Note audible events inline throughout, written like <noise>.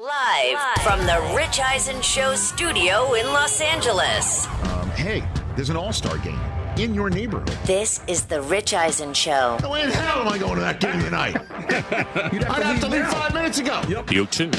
Live, from the Rich Eisen Show studio in Los Angeles. Um, hey, there's an all star game in your neighborhood. This is the Rich Eisen Show. No way in hell am I going to that game tonight? <laughs> I'd have to leave five minutes ago. You two.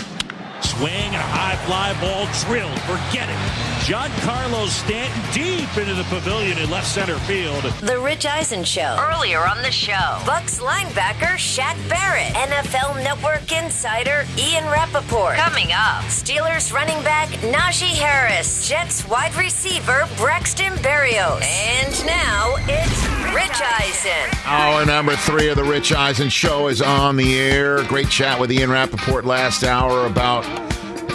Swing, a high fly ball drilled. Forget it. Giancarlo Stanton deep into the pavilion in left center field. The Rich Eisen Show. Earlier on the show, Bucks linebacker Shaq Barrett, NFL Network insider Ian Rapoport. Coming up, Steelers running back Najee Harris, Jets wide receiver Braxton Berrios. And now it's Rich Eisen. Hour number three of the Rich Eisen Show is on the air. Great chat with Ian Rapoport last hour about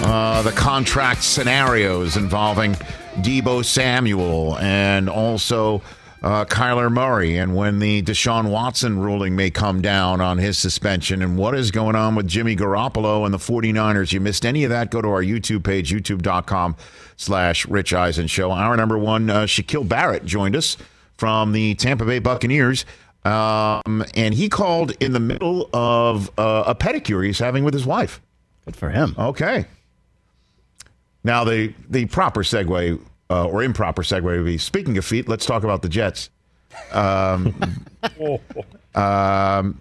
uh, the contract scenarios involving Deebo Samuel and also uh, Kyler Murray and when the Deshaun Watson ruling may come down on his suspension and what is going on with Jimmy Garoppolo and the 49ers. You missed any of that, go to our YouTube page, youtube.com slash Rich Eisen Show. Our number one, uh, Shaquille Barrett joined us from the Tampa Bay Buccaneers. Um, and he called in the middle of uh, a pedicure he's having with his wife. Good for him. Okay. Now the the proper segue uh, or improper segue would be speaking of feet. Let's talk about the Jets. Um, <laughs> um,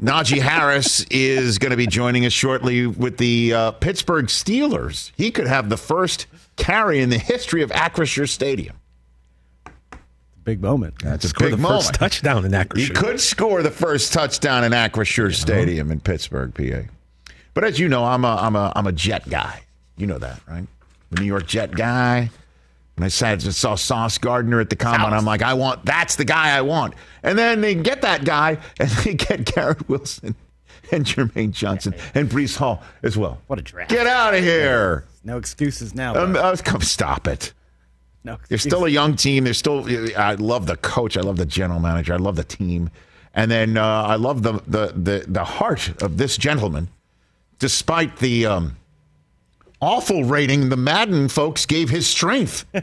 Najee Harris is going to be joining us shortly with the uh, Pittsburgh Steelers. He could have the first carry in the history of Acrisure Stadium. Big moment. That's a big the moment. first touchdown in Acrisure. He could score the first touchdown in Acrisure Stadium in Pittsburgh, PA. But as you know, I'm a I'm a I'm a Jet guy. You know that, right? The New York Jet guy. When I said I saw Sauce Gardner at the combine, I'm like, I want that's the guy I want. And then they get that guy, and <laughs> they get Garrett Wilson and Jermaine Johnson and Breece Hall as well. What a draft. Get out of here! No excuses now. Um, uh, come stop it. no They're still a young team. They're still. I love the coach. I love the general manager. I love the team, and then uh, I love the, the the the heart of this gentleman. Despite the um, awful rating, the Madden folks gave his strength. <laughs>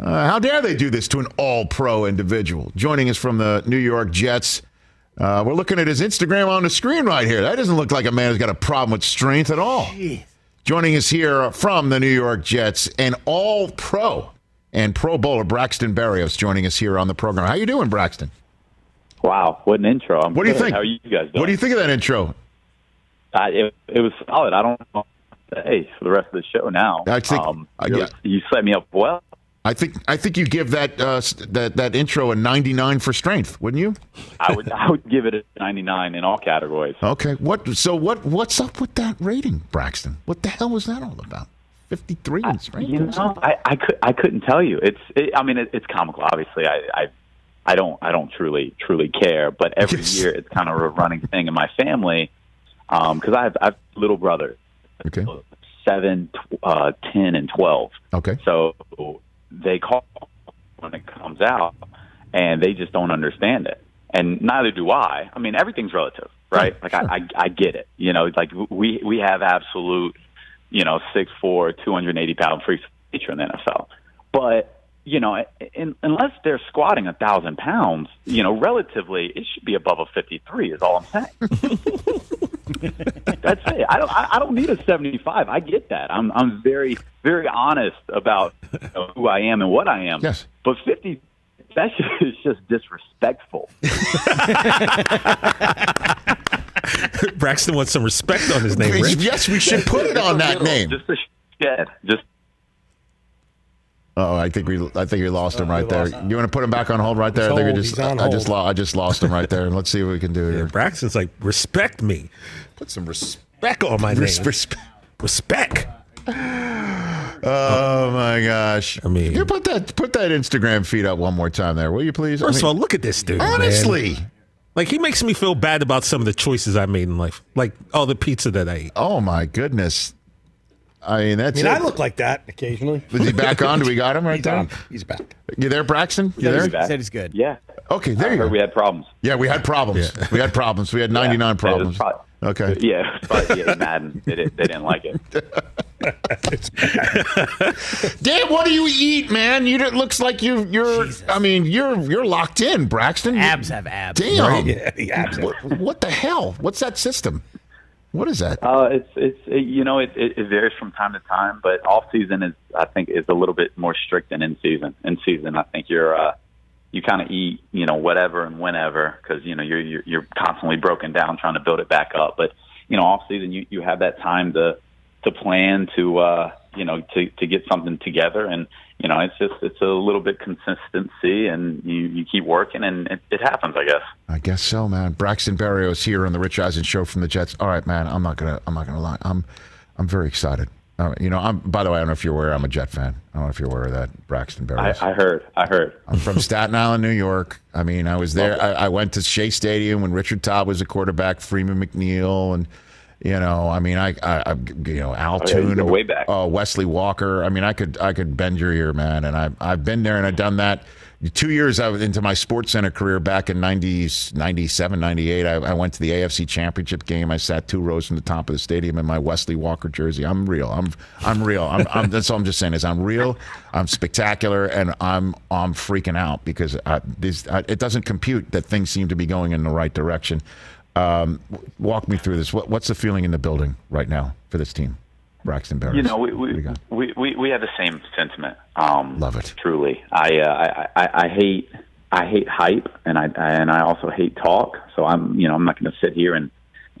Uh, how dare they do this to an all-pro individual? Joining us from the New York Jets. Uh, we're looking at his Instagram on the screen right here. That doesn't look like a man who's got a problem with strength at all. Joining us here from the New York Jets, an all pro and Pro Bowler, Braxton Berrios, joining us here on the program. How you doing, Braxton? Wow, what an intro! I'm What do you good. think? How are you guys doing? What do you think of that intro? Uh, it, it was solid. I don't know say for the rest of the show now. I think- um, you, yeah. you set me up well. I think I think you give that uh, that that intro a 99 for strength, wouldn't you? I would I would give it a 99 in all categories. Okay. What? So what? What's up with that rating, Braxton? What the hell was that all about? 53 in strength. You know, I, I could I couldn't tell you. It's it, I mean it, it's comical. Obviously, I, I I don't I don't truly truly care. But every Yes. year it's kind of a running thing in my family because I have I have little brothers, Okay. seven, tw- uh, ten, and twelve. Okay. So they call when it comes out, and they just don't understand it, and neither do I. I mean, everything's relative, right? Like I, I, I get it. You know, like we we have absolute, you know, six four, two hundred eighty pound freaks of nature in the NFL, but you know, in, unless they're squatting a thousand pounds, you know, relatively, it should be above a fifty-three. Is all I'm saying. <laughs> <laughs> That's it. I don't. I, I don't need a seventy-five. I get that. I'm. I'm very, very honest about you know, who I am and what I am. Yes. But fifty. That <laughs> is just disrespectful. <laughs> Braxton wants some respect on his name, Rich. Yes, we should put it on that Little, name. Just a shed. Just Oh, I think we, I think we lost him uh, right there. You want to put him back on hold right there? I think we just, I just, lo- I just lost him right there. And Let's see what we can do <laughs> here. Braxton's like, respect me. Put some respect. On my name. respect. Respect. <sighs> Oh my gosh! I mean- you put that put that Instagram feed up one more time there, will you please? I First mean, of all, look at this dude. man. honestly, Like he makes me feel bad about some of the choices I made in life, like all the pizza that I ate. Oh my goodness. I mean, I that's mean, it. I look like that occasionally. Is he back on? Do we got him right He's there? on. He's back. You there, Braxton? You He's there? back. Said he's good. Yeah. Okay, there I you heard go. we had problems. Yeah, we had problems. We had problems. We had 99 Yeah, problems. probably- Okay. Yeah, it's probably yeah, Madden. They, did, they didn't like it. <laughs> Dan, what do you eat, man? You it looks like you you're Jesus. I mean, you're you're locked in, Braxton. Abs have abs. Damn. <laughs> Yeah, the abs. What, what the hell? What's that system? What is that? Uh, it's it's it, you know it, it, it varies from time to time, but off season is I think is a little bit more strict than in season. In season, I think you're uh, you kind of eat you know whatever and whenever because you know you're, you're you're constantly broken down trying to build it back up. But you know off season you you have that time to to plan to uh, you know to to get something together and you know it's just it's a little bit consistency and you you keep working and it, it happens I guess. I guess so, man. Braxton Berrios here on the Rich Eisen show from the Jets. All right, man. I'm not gonna. I'm not gonna lie. I'm. I'm very excited. Right, you know, I'm. By the way, I don't know if you're aware. I'm a Jet fan. I don't know if you're aware of that, Braxton I, Berrios. I heard I heard. I'm from <laughs> Staten Island, New York. I mean, I was there. I, I went to Shea Stadium when Richard Todd was a quarterback, Freeman McNeil, and you know, I mean, I, I, I you know, Al Oh, yeah, way back. uh, Wesley Walker. I mean, I could, I could bend your ear, man. And I, I've been there and I've done that. Two years I was into my Sports Center career back in 90s, 97, 98. I, I went to the AFC Championship game. I sat two rows from the top of the stadium in my Wesley Walker jersey. I'm real. I'm, I'm real. I'm, I'm, that's all I'm just saying is I'm real. I'm spectacular, and I'm, I'm freaking out because I, this, I, it doesn't compute that things seem to be going in the right direction. Um, walk me through this. What, what's the feeling in the building right now for this team, Braxton Berrios? You know, we do you we, we, we, we have the same sentiment. Um, Love it. Truly, I, uh, I, I I hate I hate hype, and I and I also hate talk. So I'm you know I'm not going to sit here and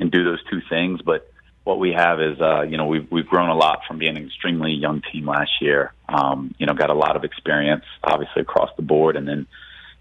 and do those two things. But what we have is uh, you know we've we've grown a lot from being an extremely young team last year. Um, you know, got a lot of experience, obviously across the board, and then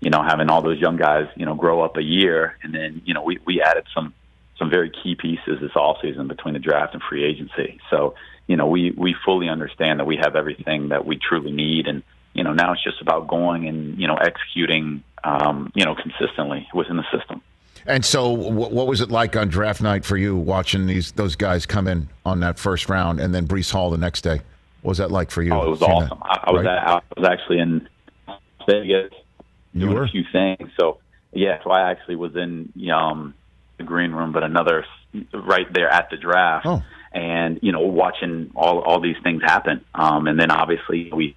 you know having all those young guys you know grow up a year, and then you know we we added some some very key pieces this offseason between the draft and free agency. So, you know, we, we fully understand that we have everything that we truly need. And, you know, now it's just about going and, you know, executing, um, you know, consistently within the system. And so, what, what was it like on draft night for you watching these those guys come in on that first round, and then Breece Hall the next day? What was that like for you? Oh, it was seeing awesome. that? I, I was Right? at, I was actually in Vegas doing were? a few things. So yeah, so I actually was in um, the green room, but another right there at the draft, Oh. and you know watching all all these things happen. Um, and then obviously we,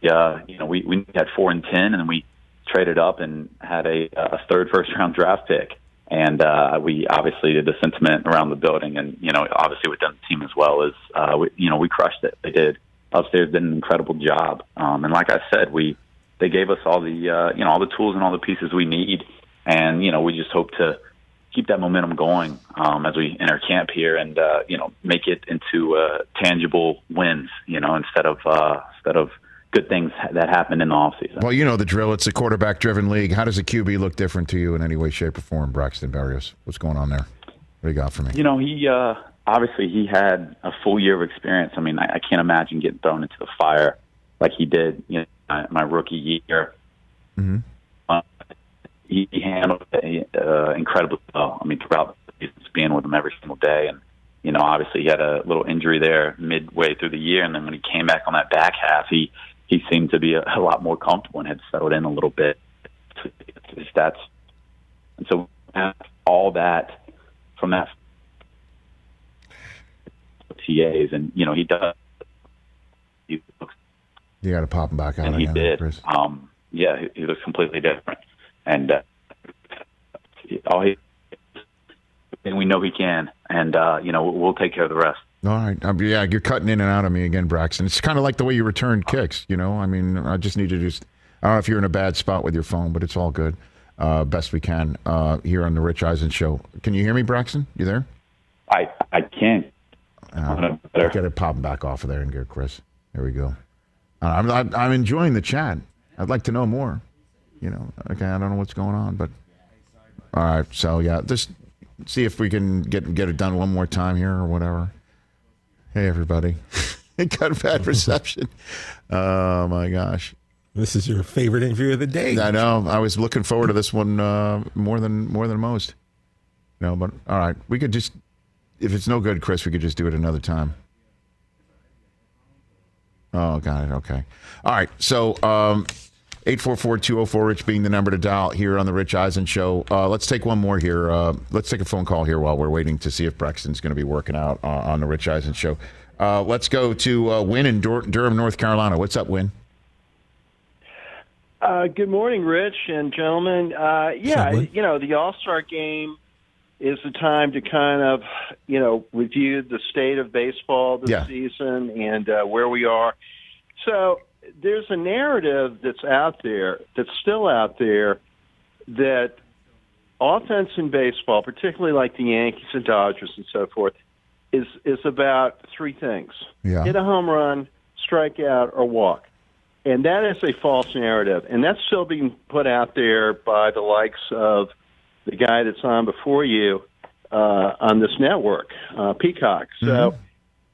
yeah, you know we we had four and ten, and then we traded up and had a, a third first round draft pick. And uh, we obviously did the sentiment around the building, and you know, obviously within the team as well as uh, we, you know, we crushed it. They did upstairs did an incredible job, um, and like I said, we they gave us all the uh, you know all the tools and all the pieces we need, and you know, we just hope to keep that momentum going um, as we enter camp here, and uh, you know, make it into uh, tangible wins, you know, instead of uh, instead of good things that happen in the off season. Well, you know the drill. It's a quarterback-driven league. How does a QB look different to you in any way, shape, or form, Braxton Berrios? What's going on there? What do you got for me? You know, he uh, obviously he had a full year of experience. I mean, I, I can't imagine getting thrown into the fire like he did. You know, my, my rookie year. Mm-hmm. Uh, he, he handled it uh, incredibly well. I mean, throughout the season, being with him every single day, and you know, obviously he had a little injury there midway through the year, and then when he came back on that back half, he he seemed to be a, a lot more comfortable and had settled in a little bit his stats. And so all that from that TAs, and you know he does. He looks, You got to pop him back out and he again, did. Chris. Um, yeah, he, he looks completely different, and uh, all he and we know he can, and uh, you know we'll take care of the rest. All right. Um, yeah, you're cutting in and out of me again, Braxton. It's kind of like the way you return kicks. You know, I mean, I just need to just. I don't know if you're in a bad spot with your phone, but it's all good. Uh, best we can uh, here on the Rich Eisen show. Can you hear me, Braxton? You there? I I can't. Uh, Get it popping back off of there and get Chris. There we go. Uh, I'm, I'm I'm enjoying the chat. I'd like to know more. You know, okay, I don't know what's going on, but all right. So yeah, just see if we can get get it done one more time here or whatever. Hey everybody, it <laughs> got bad reception. <laughs> Oh my gosh. This is your favorite interview of the day. I know. I was looking forward to this one uh, more than more than most. No, but all right, we could just if it's no good, Chris, we could just do it another time. Oh, got it. Okay. All right. So, um, 844 Rich being the number to dial here on the Rich Eisen Show. Uh, let's take one more here. Uh, let's take a phone call here while we're waiting to see if Braxton's going to be working out uh, on the Rich Eisen Show. Uh, let's go to uh, Win in Dur- Durham, North Carolina. What's up, Win? Uh, good morning, Rich and gentlemen. Uh, yeah, you know, the All Star game is the time to kind of, you know, review the state of baseball this Yeah. season and uh, where we are. So there's a narrative that's out there, that's still out there, that offense in baseball, particularly like the Yankees and Dodgers and so forth, is is about three things: Yeah. hit a home run, strike out, or walk. And that is a false narrative, and that's still being put out there by the likes of the guy that's on before you uh, on this network, uh, Peacock. So,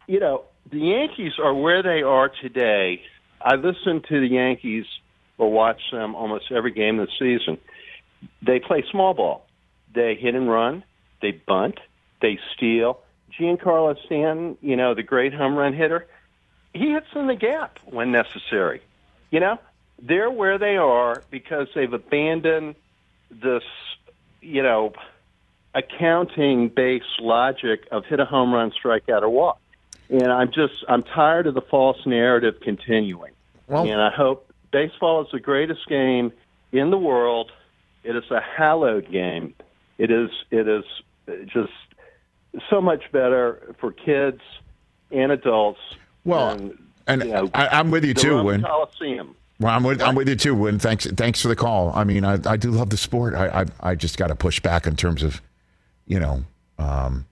you know, the Yankees are where they are today. I listen to the Yankees or watch them almost every game of the season. They play small ball. They hit and run. They bunt. They steal. Giancarlo Stanton, you know, the great home run hitter, he hits in the gap when necessary. You know, they're where they are because they've abandoned this, you know, accounting based logic of hit a home run, strike out, or walk. And I'm just, I'm tired of the false narrative continuing. Well- and I hope baseball is the greatest game in the world. It is a hallowed game. It is, it is just so much better for kids and adults. Well, than, and you know, I, I'm with you too, Win. Coliseum. Well, I'm with, I'm with you too, and Thanks, thanks for the call. I mean, I, I do love the sport. I, I, I just got to push back in terms of, you know, um,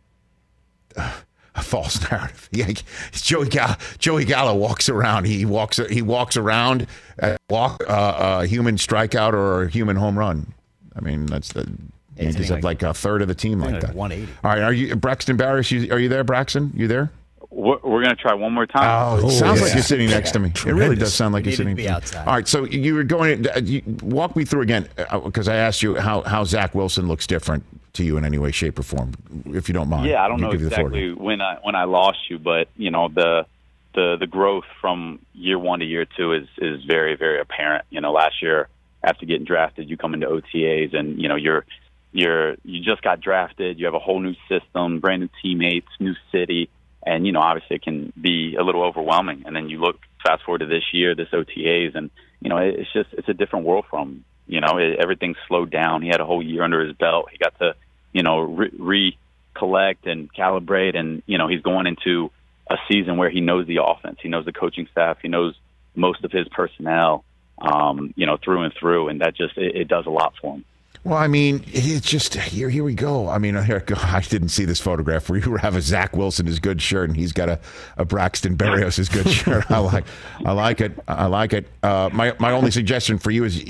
<sighs> a false narrative. <laughs> Yeah, Joey Gallo, Joey Gallo walks around. He walks he walks around, uh, walk uh, a human strikeout or a human home run. I mean, that's the Yankees have like, a third of the team like like that. 180. All right, are you Braxton Berrios? You, are you there, Braxton? You there? We're, we're going to try one more time. Oh, it sounds like you're sitting next to me. It really does sound like We you're needed sitting. to be outside. All right, so you were going. uh, You, walk me through again because I asked you how how Zach Wilson looks different to you in any way, shape, or form, if you don't mind. Yeah, I don't know give you the floor. exactly when I when I lost you, but you know the the the growth from year one to year two is is very very apparent. You know, last year after getting drafted, you come into OTAs and you know you're you're you just got drafted. You have a whole new system, brand new teammates, new city, and you know obviously it can be a little overwhelming. And then you look fast forward to this year, this OTAs, and you know it's just it's a different world from you know it, everything's slowed down. He had a whole year under his belt. He got to you know re-collect and calibrate, and you know he's going into a season where he knows the offense, he knows the coaching staff, he knows most of his personnel, um, you know through and through, and that just it, it does a lot for him. Well, I mean, it's just here. Here we go. I mean, here, <laughs> I didn't see this photograph where you have a Zach Wilson is good shirt, and he's got a, a Braxton Berrios is good shirt. I like, I like it. I like it. Uh, my my only suggestion for you is,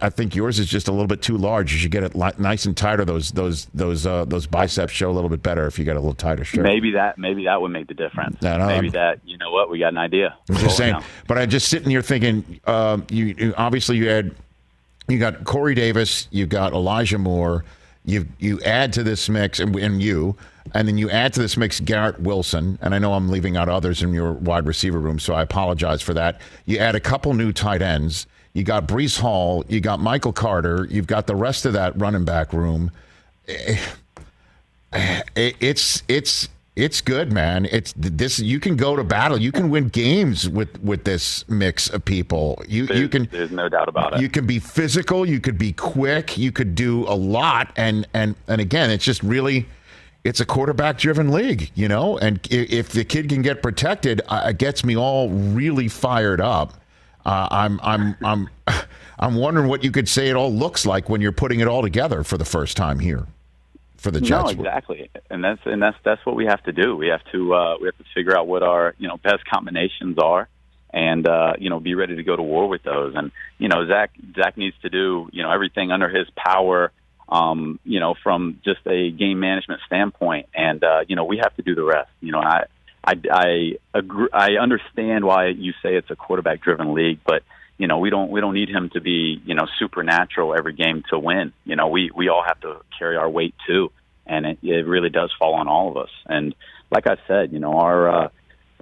I think yours is just a little bit too large. You should get it li- nice and tighter. Those those those uh, those biceps show a little bit better if you got a little tighter shirt. Maybe that maybe that would make the difference. No, no, maybe I'm- that you know what we got an idea. I'm just saying. now. But I'm just sitting here thinking, um, you, you obviously you had you got Corey Davis, you've got Elijah Moore, you you add to this mix and, and you, and then you add to this mix Garrett Wilson, and I know I'm leaving out others in your wide receiver room, so I apologize for that. You add a couple new tight ends. You got Breece Hall, you got Michael Carter, you've got the rest of that running back room. Eh, it, it's it's it's good, man. It's this. You can go to battle. You can win games with with this mix of people. You There's, you can there's no doubt about it. you can be physical. You could be quick. You could do a lot. And and and again, it's just really. It's a quarterback driven league, you know, and if the kid can get protected, uh, it gets me all really fired up. Uh, I'm I'm I'm <laughs> I'm wondering what you could say it all looks like when you're putting it all together for the first time here for the No, exactly, and that's and that's that's what we have to do. We have to uh, we have to figure out what our you know best combinations are, and uh, you know be ready to go to war with those. And you know Zach Zach needs to do you know everything under his power. Um, you know, from just a game management standpoint, and uh, you know we have to do the rest. You know, I I I agree, I understand why you say it's a quarterback driven league, but you know, we don't we don't need him to be you know supernatural every game to win. You know, we we all have to carry our weight too, and it, it really does fall on all of us. And like I said, you know, our uh,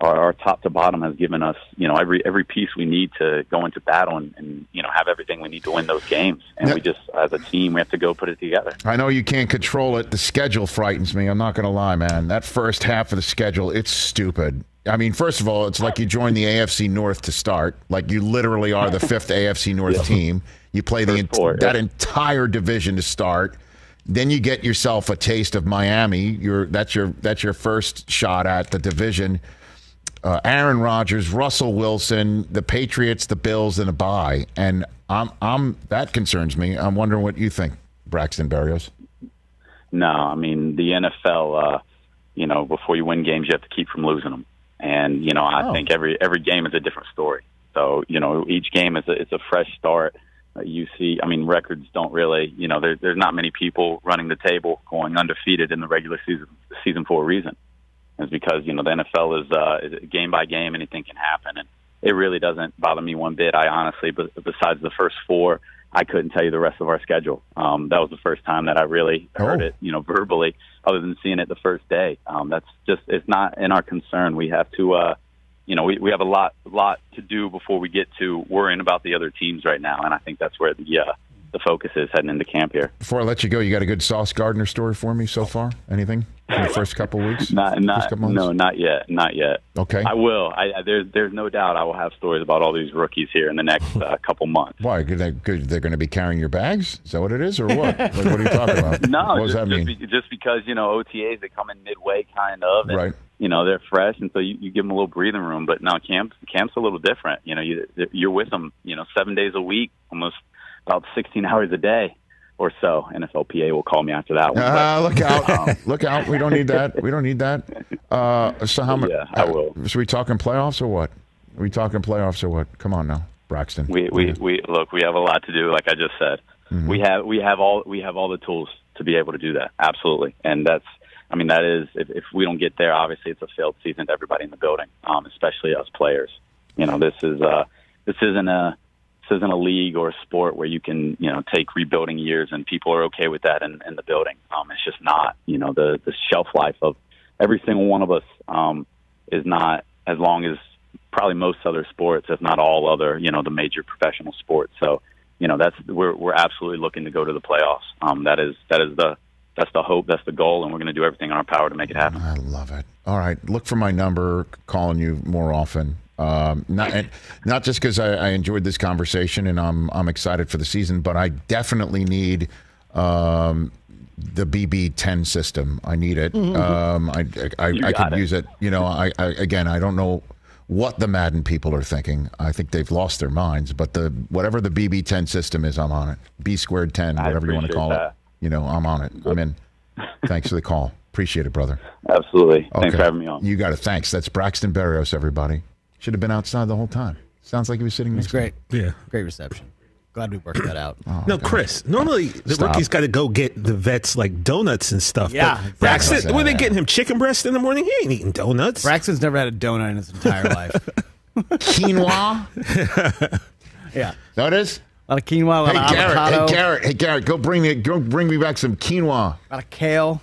our, our top to bottom has given us you know every every piece we need to go into battle and, and you know have everything we need to win those games. And we just as a team we have to go put it together. I know you can't control it. The schedule frightens me. I'm not going to lie, man. That first half of the schedule, it's stupid. I mean, first of all, it's like you join the AFC North to start. Like you literally are the fifth AFC North <laughs> team. You play the ent- four, that yeah. entire division to start. Then you get yourself a taste of Miami. Your that's your that's your first shot at the division. Uh, Aaron Rodgers, Russell Wilson, the Patriots, the Bills, and a bye. And I'm I'm that concerns me. I'm wondering what you think, Braxton Berrios. No, I mean the NFL. Uh, you know, before you win games, you have to keep from losing them. And you know, I Oh. think every every game is a different story. So you know, each game is a, it's a fresh start. Uh, you see, I mean, records don't really. You know, there, there's not many people running the table going undefeated in the regular season season for a reason. It's because you know the NFL is, uh, is game by game, anything can happen, and it really doesn't bother me one bit. I honestly, but besides the first four, I couldn't tell you the rest of our schedule. Um, that was the first time that I really heard Oh. it, you know, verbally, other than seeing it the first day. Um, that's just it's not in our concern. We have to, uh, you know, we, we have a lot lot to do before we get to worrying about the other teams right now, and I think that's where the uh, the focus is heading into camp here. Before I let you go, you got a good Sauce Gardner story for me so far? Anything <laughs> in the first couple weeks? Not, not, no, not yet, not yet. Okay. I will. I, there's there's no doubt I will have stories about all these rookies here in the next <laughs> uh, couple months. Why? Good, they, good, they're going to be carrying your bags? Is that what it is, or what? <laughs> like, what are you talking about? No, what does just, that just, be, just because you know OTAs they come in midway, kind of, and, Right. You know they're fresh, and so you, you give them a little breathing room. But now camp camp's a little different. You know, you you're with them, you know, seven days a week, almost about 16 hours a day or so. NFLPA will call me after that one. Ah, but, look out! um, <laughs> look out! We don't need that. We don't need that. Uh, so how much? Yeah, I will. so we talking playoffs or what? Are we talking playoffs or what? Come on now, Braxton. we we we look. We have a lot to do. Like I just said, Mm-hmm. we have we have all we have all the tools to be able to do that. Absolutely, and that's. I mean, that is if, if we don't get there, obviously it's a failed season to everybody in the building, um, especially us players. You know, this is uh, this isn't a this isn't a league or a sport where you can you know take rebuilding years and people are okay with that in, in the building. Um, it's just not. You know, the the shelf life of every single one of us um, is not as long as probably most other sports, if not all other, you know, the major professional sports. So, you know, that's we're we're absolutely looking to go to the playoffs. Um, that is that is the that's the hope, that's the goal, and we're going to do everything in our power to make it happen. I love it. All right, look for my number, calling you more often. Um, not and not just because I, I enjoyed this conversation and I'm I'm excited for the season, but I definitely need um, the BB10 system. I need it. Um, I I, You I could it. use it. You know, I, I again I don't know what the Madden people are thinking. I think they've lost their minds. But the whatever the BB10 system is, I'm on it. B squared 10, whatever you want to call it. You know, I'm on it. I'm in. <laughs> Thanks for the call. Appreciate it, brother. Absolutely. Thanks for having me on. You got it. Thanks. That's Braxton Berrios, everybody. Should have been outside the whole time. Sounds like he was sitting next It's great. Yeah. Great reception. Glad we worked that out. Oh, no, Chris. Normally the Stop. rookies got to go get the vets like donuts and stuff. Yeah, But exactly. Braxton, were they Yeah. getting him chicken breast in the morning? He ain't eating donuts. Braxton's never had a donut in his entire life. <laughs> Quinoa. <laughs> Yeah. that it is? A lot of quinoa, a lot Hey of Garrett. avocado, Hey Garrett. Hey Garrett. Go bring me. Go bring me back some quinoa. a lot of kale.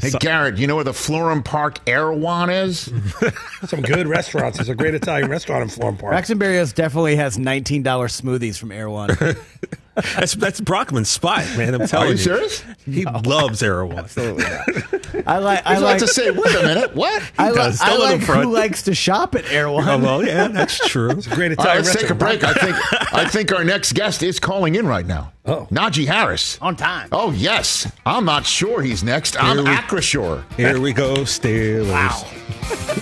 Hey Garrett. You know where the Florham Park Erewhon is? <laughs> Some good restaurants. There's a great Italian restaurant in Florham Park. Braxton Berrios definitely has $19 smoothies from Erewhon. <laughs> That's that's Brockman's spot, man. I'm Are telling you you. serious? He loves Erewhon. I like. I I was about like. to say. Wait a minute. What? I, li- does. I Don't let him like front. who likes to shop at Erewhon. Oh, well, yeah, that's true. Great All right, Italian let's take a break. I think I think our next guest is calling in right now. Oh. Najee Harris. On time. Oh yes. I'm not sure he's next. I'm Here we- Acra sure. Here we go, Steelers. <laughs>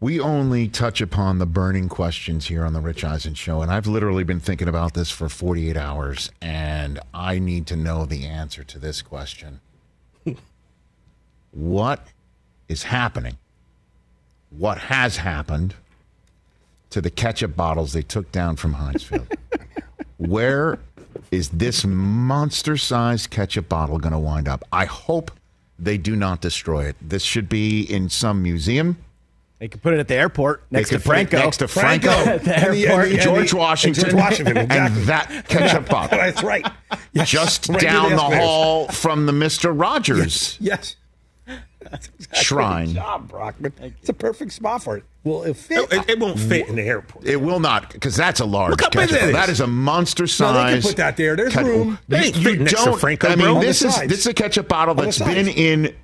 We only touch upon the burning questions here on the Rich Eisen show and I've literally been thinking about this for 48 hours and I need to know the answer to this question. <laughs> what is happening? What has happened? to the ketchup bottles they took down from Heinz Field. <laughs> Where is this monster sized ketchup bottle going to wind up? I hope they do not destroy it. This should be in some museum. They could put it at the airport next to could put it Franco. Next to Franco. <laughs> at the And the- airport. and the- George and Washington. George Washington, exactly. And that ketchup <laughs> bottle. That's right. Yes. Just Right near down the escalators. hall from the Mr. Rogers Yes. That's exactly Shrine. Good job, Brockman. It's a perfect spot for it. Well, it fit. It, it won't fit in the airport. It will not, because that's a large Look how big ketchup. that is. That is a monster No, size. they can put that there. There's room. They ain't fitting next to Franco, I mean, bro. On the this is sides. this is a ketchup bottle the that's been sides. in,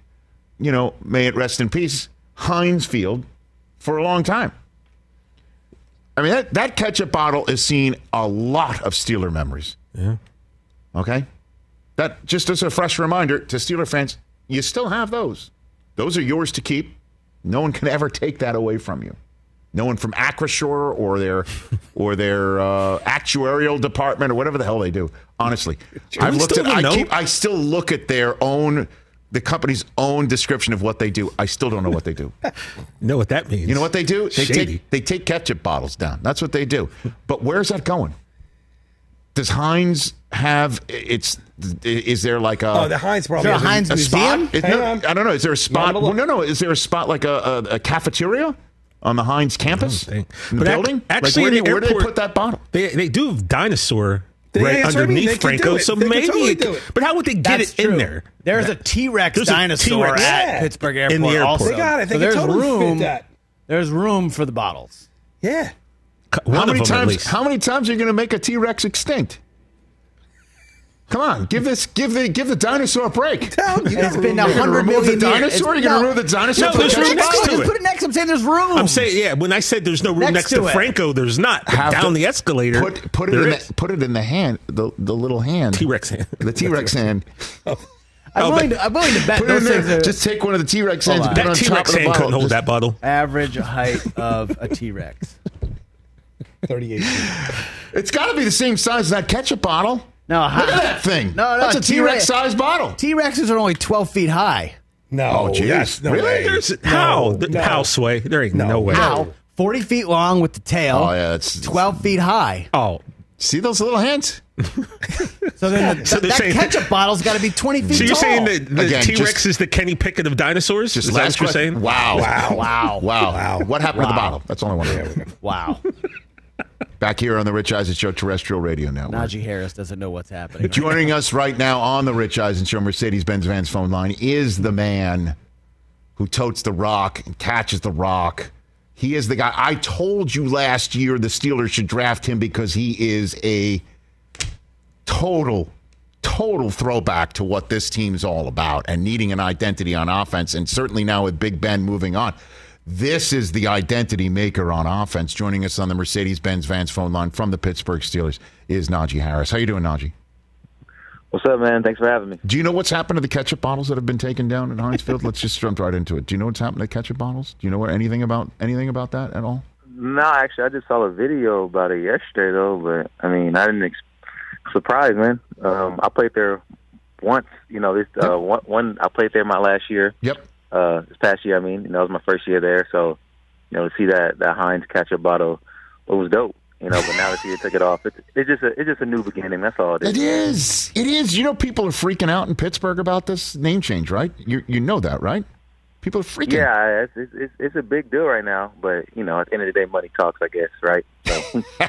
you know, may it rest in peace, Heinz Field for a long time. I mean, that, that ketchup bottle is seen a lot of Steeler memories. Yeah. Okay, that just as a fresh reminder to Steeler fans, you still have those. Those are yours to keep. No one can <laughs> ever take that away from you. No one from Acrisure or their <laughs> or their uh, actuarial department or whatever the hell they do. Honestly, I've looked at. I keep. I still look at their own, the company's own description of what they do. I still don't know what they do. <laughs> Know what that means? You know what they do? They Shady. take they take ketchup bottles down. That's what they do. But where's that going? Does Heinz have its? Is there like a? Oh, the Heinz probably Is there a Heinz a spot? museum? Is Hang on. I don't know. Is there a spot? Well, no, no. Is there a spot like a, a, a cafeteria on the Heinz campus? In the But building? actually, like where, in do- the where do they put that bottle? They they do dinosaur They- right that's what I mean. underneath They Franco, so They maybe. totally could- But how would they get That's it in there? There's a T-Rex dinosaur T-Rex. at Yeah. Pittsburgh In Airport. the airport. Also. They got it. They so there's totally room. that. There's room for the bottles. Yeah. One how of many them at times? least. How many times are you going to make a T Rex extinct? Come on, give this, give the, give the dinosaur a break. <laughs> Down. You It's got been room a there. You're gonna remove the dinosaur? You're gonna remove the dinosaur? No, for there's the room next bottle? to Just it. put it next. I'm saying there's room. I'm saying, yeah. When I said there's no room Next next, to to. Franco, there's not. But down the escalator, Put put it in the, put it in the hand, the the little hand, T Rex hand. the T Rex hand. <laughs> Oh. I'm, Oh, willing to, I'm willing to bet Put it those in things there. are Just take one of the T Rex hands Hold and on. put it That on T top Rex of the hand bottle. couldn't hold that bottle. average height of a T-Rex. <laughs> 38. It's got to be the same size as that ketchup bottle. No, Look hi- at that thing. No, no, that's a T Rex T-Rex size bottle. T-Rexes are only 12 feet high. No. Oh, geez. yes, no Really? way. There's No, how no. how sway? There ain't no, No. way. How? 40 feet long with the tail. Oh yeah, that's 12 feet high. Oh, See those little hands? <laughs> So then the, So they're that saying- ketchup bottle's got to be 20 feet so you're tall. saying that the Again, T Rex just- is the Kenny Pickett of dinosaurs? Just is that last what you're question. saying? Wow. Wow. Wow. Wow. Wow. What happened to the bottle? That's the only one. to know. Wow. Back here on the Rich Eisen Show terrestrial radio network. Najee Harris doesn't know what's happening. Joining us right now on the Rich Eisen Show Mercedes Benz Vans phone line is the man who totes the rock and catches the rock. He is the guy. I told you last year the Steelers should draft him because he is a total, total throwback to what this team's all about and needing an identity on offense. And certainly now with Big Ben moving on, this is the identity maker on offense. Joining us on the Mercedes Benz Vans phone line from the Pittsburgh Steelers is Najee Harris. How you doing, Najee? What's up, man? Thanks for having me. Do you know what's happened to the ketchup bottles that have been taken down at Heinz Field? Let's just jump right into it. Do you know what's happened to the ketchup bottles? Do you know what, anything about anything about that at all? No, actually, I just saw a video about it yesterday, though. But I mean, I didn't ex- surprise, man. Um, I played there once. You know, this uh, one, one I played there my last year. Yep. Uh, this past year, I mean, you know, it was my first year there, so you know, to see that that Heinz ketchup bottle, it was dope. You know, but now that you took it off, it's, it's just a it's just a new beginning. That's all it is. It is. It is. You know, people are freaking out in Pittsburgh about this name change, right? You you know that, right? People are freaking. Yeah, it's, it's it's a big deal right now. But you know, at the end of the day, money talks. I guess, right? So. <laughs> <laughs>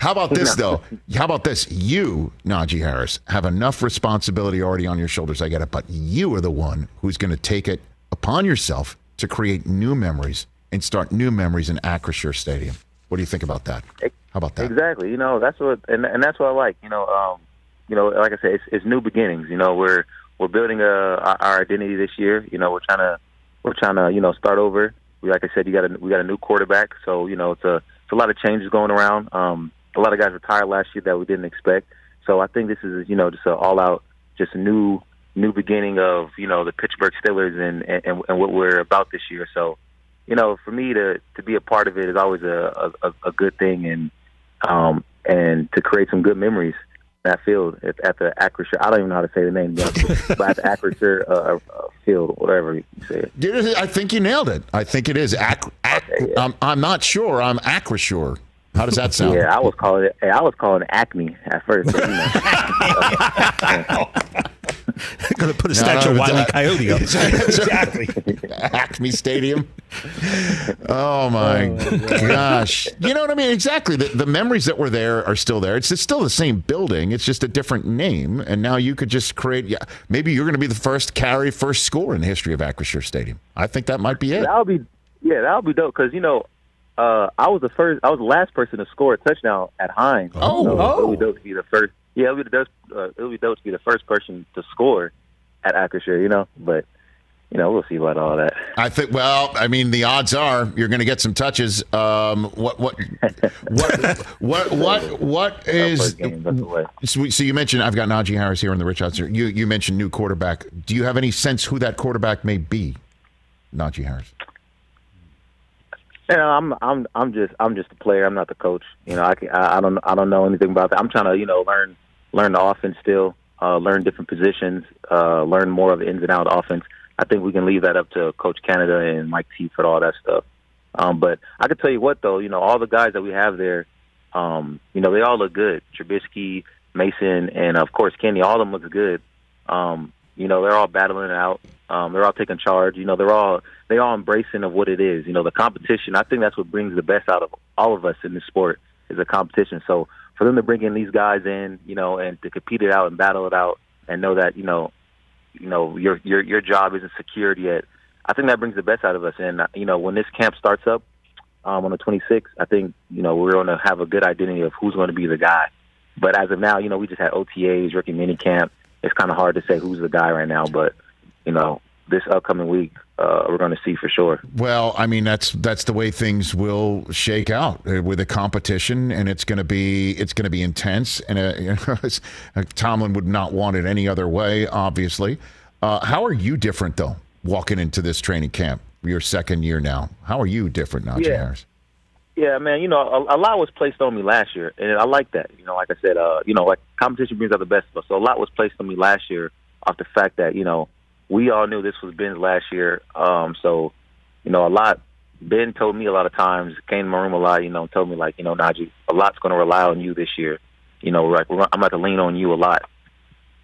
How about this though? How about this? You, Najee Harris, have enough responsibility already on your shoulders. I get it, but you are the one who's going to take it upon yourself to create new memories and start new memories in Acrisure Stadium. What do you think about that? How about that? Exactly. You know, that's what, and and that's what I like. You know, um, you know, like I said, it's, it's new beginnings. You know, we're we're building a, our, our identity this year. You know, we're trying to we're trying to you know start over. We, like I said, you got a we got a new quarterback, so you know it's a it's a lot of changes going around. Um, a lot of guys retired last year that we didn't expect. So I think this is you know just an all out, just a new new beginning of you know the Pittsburgh Steelers and and, and what we're about this year. So you know, for me to to be a part of it is always a a, a good thing, and um and to create some good memories. That field at, at the Acrisure, I don't even know how to say the name, but <laughs> at the Acrisure uh, uh, field, whatever you say. it. I think you nailed it. I think it is. Ac- ac- I'm, I'm not sure. I'm Acrisure. How does that sound? Yeah, I was calling it. I was calling it Acme at first. But, you know. <laughs> <laughs> <laughs> Gonna put a No, statue of Wile E. Coyote up. <laughs> exactly. Acme Stadium. Oh my gosh! You know what I mean? Exactly. The, the memories that were there are still there. It's, it's still the same building. It's just a different name. And now you could just create. Yeah, maybe you're going to be the first carry, first score in the history of Acrisure Stadium. I think that might be it. That would be yeah, that would be dope because you know, uh, I was the first, I was the last person to score a touchdown at Heinz. Oh. so Oh. it would be dope to be the first. Yeah, be dope. Uh, it would be dope to be the first person to score at Acrisure. You know, but you know, we'll see about all that. I think. Well, I mean, the odds are you're going to get some touches. Um, what? What? What? What? What? What <laughs> is? So, so you mentioned I've got Najee Harris here on the Rich Odds. You you mentioned new quarterback. Do you have any sense who that quarterback may be? Najee Harris. You know, I'm I'm I'm just I'm just a player. I'm not the coach. You know, I can, I, I don't I don't know anything about that. I'm trying to you know learn learn the offense still, uh, learn different positions, uh, learn more of the ins and outs of offense. I think we can leave that up to Coach Canada and Mike T for all that stuff. Um, but I can tell you what though, you know, all the guys that we have there, um, you know, they all look good. Trubisky, Mason, and of course Kenny. All of them look good. Um, you know, they're all battling it out. Um, they're all taking charge. You know, they're all they all embracing of what it is. You know, the competition. I think that's what brings the best out of all of us in this sport is a competition. So for them to bring in these guys in, you know, and to compete it out and battle it out, and know that you know, you know, your your your job isn't secured yet. I think that brings the best out of us. And uh, you know, when this camp starts up um, on the 26th, I think you know we're going to have a good identity of who's going to be the guy. But as of now, you know, we just had OTAs, rookie mini camp. It's kind of hard to say who's the guy right now. But you know, this upcoming week, uh, we're going to see for sure. Well, I mean that's that's the way things will shake out uh, with a competition, and it's going to be it's going to be intense. And uh, <laughs> you know, uh, Tomlin would not want it any other way, obviously. Uh, how are you different though, walking into this training camp? Your second year now. How are you different, Najee Yeah. Harris? Yeah, man. You know, a, a lot was placed on me last year, and I like that. You know, like I said, uh, you know, like competition brings out the best of us. So a lot was placed on me last year off the fact that you know we all knew this was Ben's last year. Um, so you know, a lot. Ben told me a lot of times, came to my room a lot. You know, told me like, you know, Najee, a lot's going to rely on you this year. You know, like I'm about to lean on you a lot.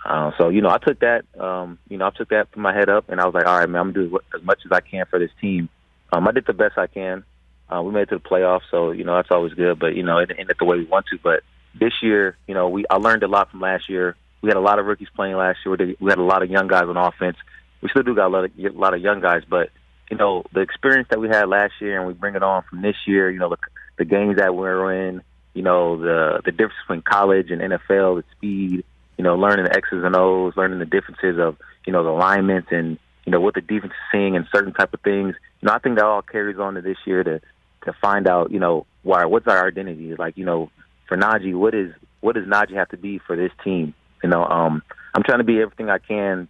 Uh, so you know, I took that. Um, you know, I took that from my head up, and I was like, all right, man, I'm gonna do as much as I can for this team. Um, I did the best I can. Uh, we made it to the playoffs, so you know that's always good. But you know, it ended the way we want to. But this year, you know, we I learned a lot from last year. We had a lot of rookies playing last year. We had a lot of young guys on offense. we still do got a lot of a lot of young guys, but you know the experience that we had last year, and we bring it on from this year. You know the the games that we're in. You know the the difference between college and NFL, the speed. You know, learning the X's and O's, learning the differences of you know the alignments and you know what the defense is seeing and certain type of things. You know, I think that all carries on to this year to to find out. You know, why what's our identity? Like you know, for Najee, what is what does Najee have to be for this team? You know, um, I'm trying to be everything I can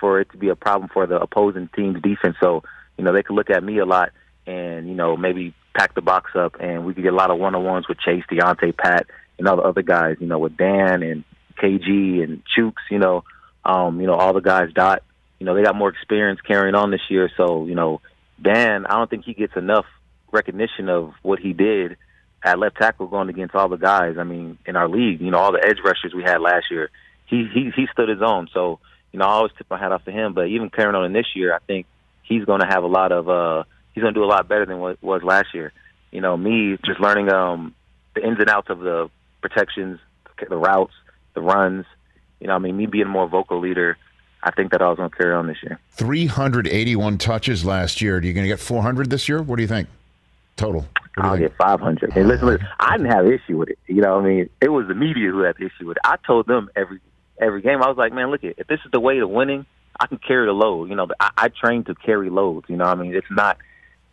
for it to be a problem for the opposing team's defense. So, you know, they could look at me a lot and, you know, maybe pack the box up and we could get a lot of one on ones with Chase, Diontae, Pat, and all the other guys, you know, with Dan and KG and Chooks, you know, um, you know, all the guys dot, you know, they got more experience carrying on this year. So, you know, Dan, I don't think he gets enough recognition of what he did at left tackle going against all the guys. I mean, in our league, you know, all the edge rushers we had last year, he he he stood his own. So, you know, I always tip my hat off to him. But even carrying on in this year, I think he's going to have a lot of uh, he's going to do a lot better than what was last year. You know, me just learning um, the ins and outs of the protections, the routes, the runs. You know, I mean, me being a more vocal leader. I think that I was going to carry on this year. 381 touches last year. Are you going to get 400 this year? What do you think? Total. I'll get 500. And listen, listen, I didn't have an issue with it. You know what I mean? It was the media who had the issue with it. I told them every every game. I was like, man, look, if this is the way to winning, I can carry the load. You know, I, I train to carry loads. You know, I mean, it's not,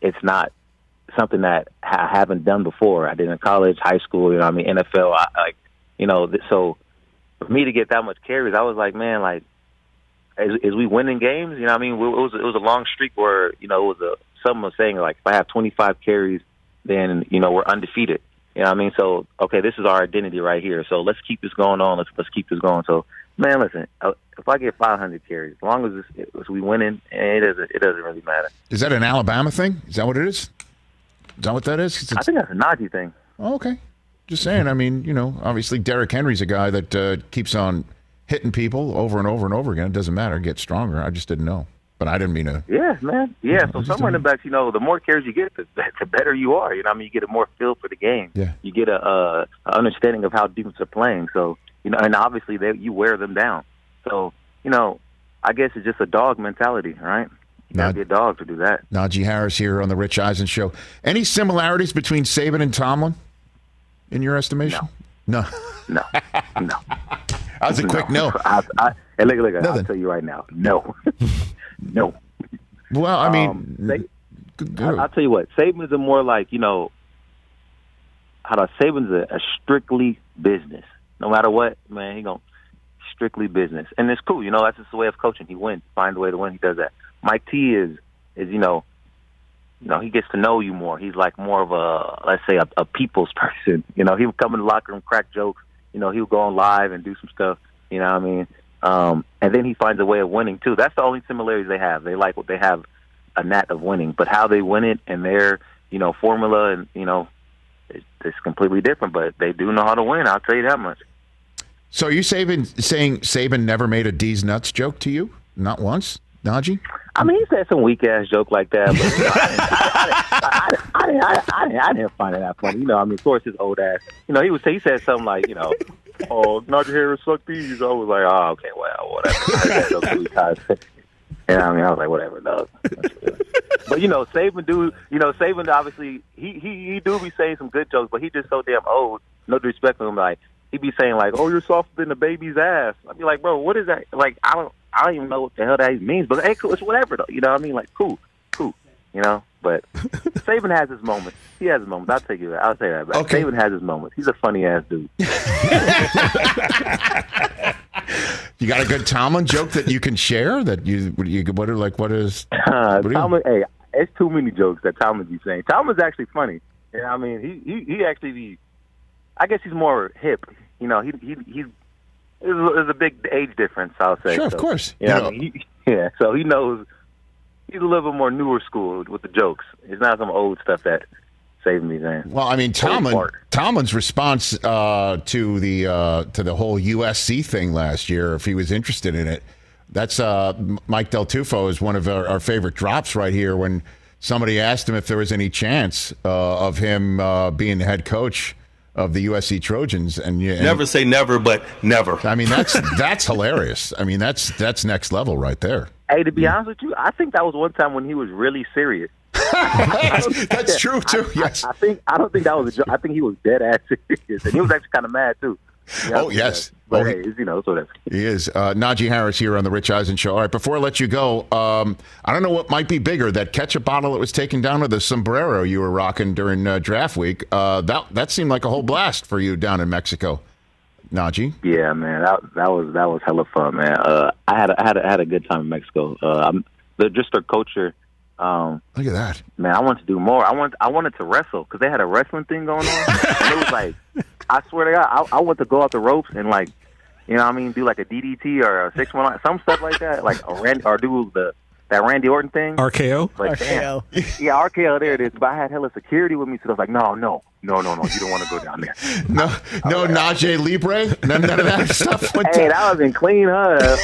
it's not something that I haven't done before. I did in college, high school. You know, I mean, NFL. I, like, you know, so for me to get that much carries, I was like, man, like, as, as we winning games, you know, I mean, it was it was a long streak where you know it was a someone was saying like, if I have 25 carries, then you know we're undefeated. You know what I mean? So, okay, this is our identity right here. So let's keep this going on. Let's let's keep this going. So, man, listen, uh, if I get 500 carries, as long as, it's, as we winning, it doesn't it doesn't really matter. Is that an Alabama thing? Is that what it is? Is that what that is? I think that's a Najee thing. Oh, okay. Just saying. I mean, you know, obviously Derrick Henry's a guy that uh, keeps on hitting people over and over and over again. It doesn't matter. Get stronger. I just didn't know. But I didn't mean to. Yeah, man. Yeah. So some running backs, you know, the more carries you get, the, <laughs> the better you are. You know, I mean, you get a more feel for the game. Yeah. You get a, a, understanding of how defense are playing. So you know, and obviously they you wear them down. So you know, I guess it's just a dog mentality, right? You gotta be a dog to do that. Najee Harris here on the Rich Eisen Show. Any similarities between Saban and Tomlin, in your estimation? No. No. No. no. <laughs> That was a quick no. I, I, and look, look, I'll tell you right now, no. <laughs> no. Well, I mean, um, they, I, I'll tell you what, Saban's a more like you know, how do? Saban's a, a strictly business. No matter what, man, he gonna strictly business, and it's cool. You know, that's just the way of coaching. He wins, find a way to win. He does that. Mike T is is you know, you know, he gets to know you more. He's like more of a let's say a, a people's <laughs> person. You know, he would come in the locker room, crack jokes. You know, he would go on live and do some stuff. You know what I mean? Um, and then he finds a way of winning too. That's the only similarities they have. They like what they have a knack of winning, but how they win it and their you know formula and you know it's, it's completely different. But they do know how to win. I'll tell you that much. So are you saying saying Saban never made a D's nuts joke to you? Not once, Najee. I mean, he said some weak ass joke like that, but I didn't find it that funny. You know, I mean, of course, his old ass. You know, he was he said something like, you know, oh, not Najee Harris suck these. I was like, oh, okay, well, whatever. <laughs> Yeah, I mean, I was like, whatever, dog. but you know, Saban do, you know, Saban obviously he he he do be saying some good jokes, but he just so damn old. No disrespect to him, like he be saying like, "Oh, you're softer than the baby's ass." I'd be like, "Bro, what is that?" Like, I don't, I don't even know what the hell that means. But hey, cool, it's whatever though. You know what I mean? Like, cool. You know, but <laughs> Saban has his moments. He has his moments. I'll take you. I'll say that. But Okay. Saban has his moments. He's a funny ass dude. <laughs> You got a good Tomlin joke that you can share? That you, you what are like? What is? <laughs> Uh, What do you- Tomlin, hey, it's too many jokes that Tomlin be saying. Tomlin's actually funny. Yeah, I mean, he he he actually be. I guess he's more hip. You know, he he he's there's a, big age difference. I'll say. Sure, of So, course. Yeah, You I mean, he, yeah. So he knows. He's a little bit more newer school with the jokes. It's not some old stuff that saved me, man. Well, I mean, Tomlin Tomlin's response uh, to the uh, to the whole USC thing last year, if he was interested in it, that's uh, Mike Del Tufo is one of our, our favorite drops right here. When somebody asked him if there was any chance uh, of him uh, being the head coach of the USC Trojans, and, you- and Never say never, but never. I mean, that's <laughs> that's hilarious. I mean, that's that's next level right there. Hey, to be honest with you, I think that was one time when he was really serious. <laughs> That's true too. Yes. I think I don't think that was a joke. I think he was dead ass <laughs> serious, and he was actually kind of mad too. Oh, yes. But Oh, hey, you know, so that's He is. Uh, Najee Harris here on the Rich Eisen Show. All right, before I let you go, um, I don't know what might be bigger, that ketchup bottle that was taken down or the sombrero you were rocking during uh, draft week. Uh, that, that seemed like a whole blast for you down in Mexico, Najee. Yeah, man, that that was that was hella fun, man. Uh, I had a, I had a, I had a good time in Mexico. Uh, I'm, the, just their culture. Um, Look at that. man, I wanted to do more. I want I wanted to wrestle because they had a wrestling thing going on. <laughs> and it was like, I swear to God, I, I want to go out the ropes and like, you know, what I mean, do like a DDT or a six one, some stuff like that, like a Randy or do the that Randy Orton thing. RKO. But damn, yeah, RKO, there it is. But I had hella security with me, so I was like, no, no, no, no, no, you don't want to go down there. <laughs> No, no Najee Libre? None, none of that <laughs> stuff went Hey, down. that was in clean, huh?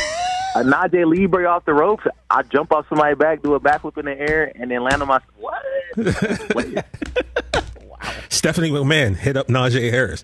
A Najee Libre off the ropes. I jump off somebody's back, do a backflip in the air, and then land on my what? <laughs> Stephanie McMahon hit up Najee Harris.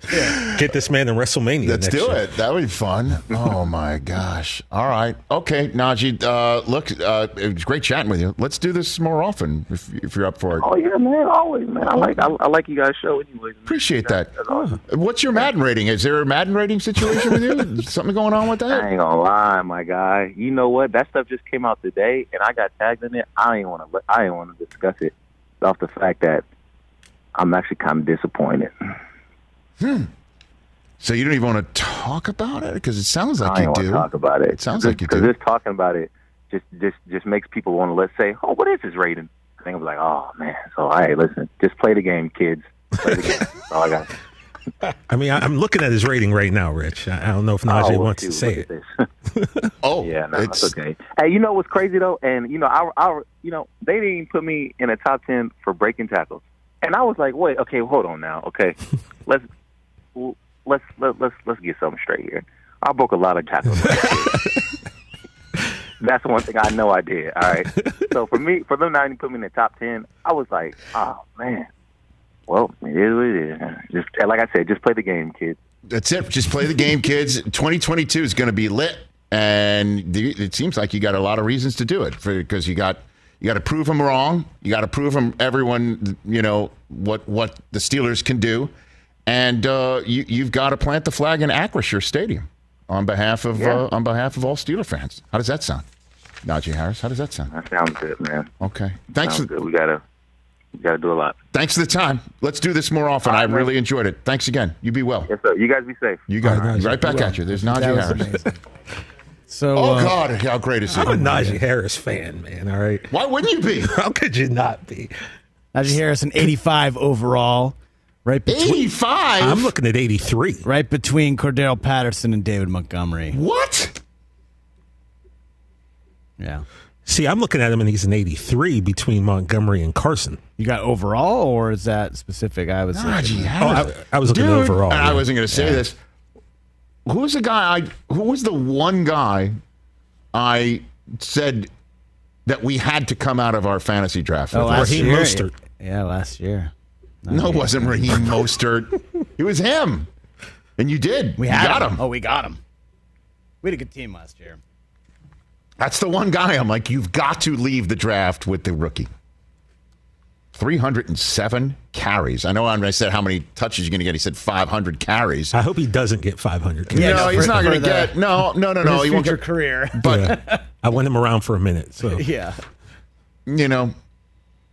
Get this man in WrestleMania. Let's next do year. it. That would be fun. Oh my gosh! All right, okay, Najee. Uh, look, uh, it was great chatting with you. Let's do this more often if, if you're up for it. Oh yeah, man, always, man. I like I, I like you guys' show, anyways. man. Appreciate that. Awesome. What's your Madden rating? Is there a Madden rating situation with you? Something going on with that? <laughs> I ain't gonna lie, my guy. You know what? That stuff just came out today, and I got tagged in it. I ain't want to. I ain't want to discuss it off the fact that I'm actually kind of disappointed. Hmm. So you don't even want to talk about it because it sounds like I you ain't want do. to talk about it. It sounds like you because do. just talking about it just just just makes people want to let's say, oh, what is his rating? I think I'm like, oh man. So hey, listen, just play the game, kids. Play the game. <laughs> That's all I got. I mean, I, I'm looking at his rating right now, Rich. I, I don't know if Najee Oh, wants shoot, to say look it. <laughs> Oh, yeah, no, it's it's okay. Hey, you know what's crazy though? And you know, I, I, you know, they didn't even put me in a top ten for breaking tackles, and I was like, wait, okay, hold on now, okay, <laughs> let's let's let, let's let's get something straight here. I broke a lot of tackles. <laughs> That's one thing I know I did. All right. So for me, for them not even put me in the top ten, I was like, oh man. Well, it is what it is. Just like I said, just play the game, kids. That's it. Just play the game, kids. 2022 is going to be lit, and the, it seems like you got a lot of reasons to do it because you got you got to prove them wrong. You got to prove them everyone you know what what the Steelers can do, and uh, you you've got to plant the flag in Acrisure Stadium on behalf of Yeah. uh, on behalf of all Steeler fans. How does that sound, Najee Harris? How does that sound? That sounds good, man. Okay. Thanks. Sounds For, good. We gotta, we gotta do a lot. thanks for the time. Let's do this more often. All I right, man. really enjoyed it. Thanks again. You be well. Yes, sir. You guys be safe. You got All right, it. Right back Well, at you. There's that Najee was Harris. Amazing. So, Oh uh, God, how great is he? I'm a Najee Harris fan, man. All right. Why wouldn't you be? <laughs> How could you not be? Najee Harris, an 85 overall, right between 85? I'm looking at 83. right between Cordarrelle Patterson and David Montgomery. What? Yeah, See, I'm looking at him and he's an 83 between Montgomery and Carson. you got overall, or is that specific? I was Najee thinking- Oh, I, I was looking Dude, at overall. I yeah. wasn't going to say this. Who was the guy? I who was the one guy I said that we had to come out of our fantasy draft? Oh, with? last Raheem year. Mostert. Yeah, last year. no, it wasn't Raheem <laughs> Mostert. It was him, and you did. We You had got him. him. Oh, we got him. We had a good team last year. That's the one guy. I'm like, you've got to leave the draft with the rookie. 307 carries. I know when I said how many touches you're going to get. He said 500 carries. I hope he doesn't get 500. Yeah, no, no, he's for- not going for to the- get. No, no, no, no. his He won't future get. career. But Yeah. I want him around for a minute. So <laughs> yeah. you know,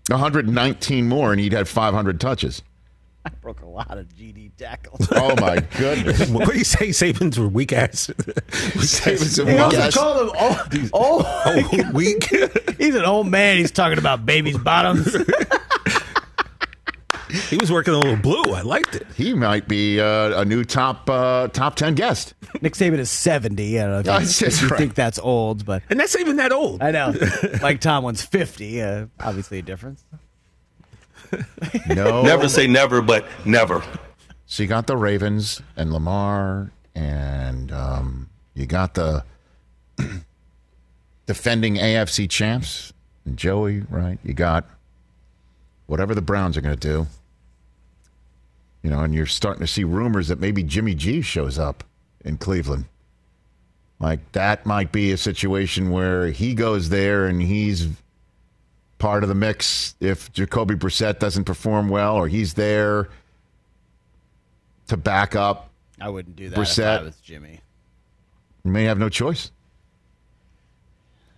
119 more, and he'd had 500 touches. I broke a lot of GD tackles. <laughs> Oh my goodness! <laughs> what do you say? Saban's were weak ass. Saban's are He weak also ass. called him old, oh, oh, weak. he's an old man. He's talking about babies' bottoms. He was working a little blue. I liked it. He might be uh, a new top uh, top 10 guest. Nick Saban is 70. I don't know if, you, <laughs> if you right. think that's old, but And that's even that old. I know. <laughs> Mike Tomlin's 50. Uh, obviously a difference. <laughs> No, Never say never, but never. So you got the Ravens and Lamar, and um, you got the <clears throat> defending AFC champs, and Joey, right? You got whatever the Browns are going to do. You know, and you're starting to see rumors that maybe Jimmy G shows up in Cleveland. Like that might be a situation where he goes there and he's part of the mix if Jacoby Brissett doesn't perform well, or he's there to back up. I wouldn't do that Brissett. if Jimmy. You may have no choice.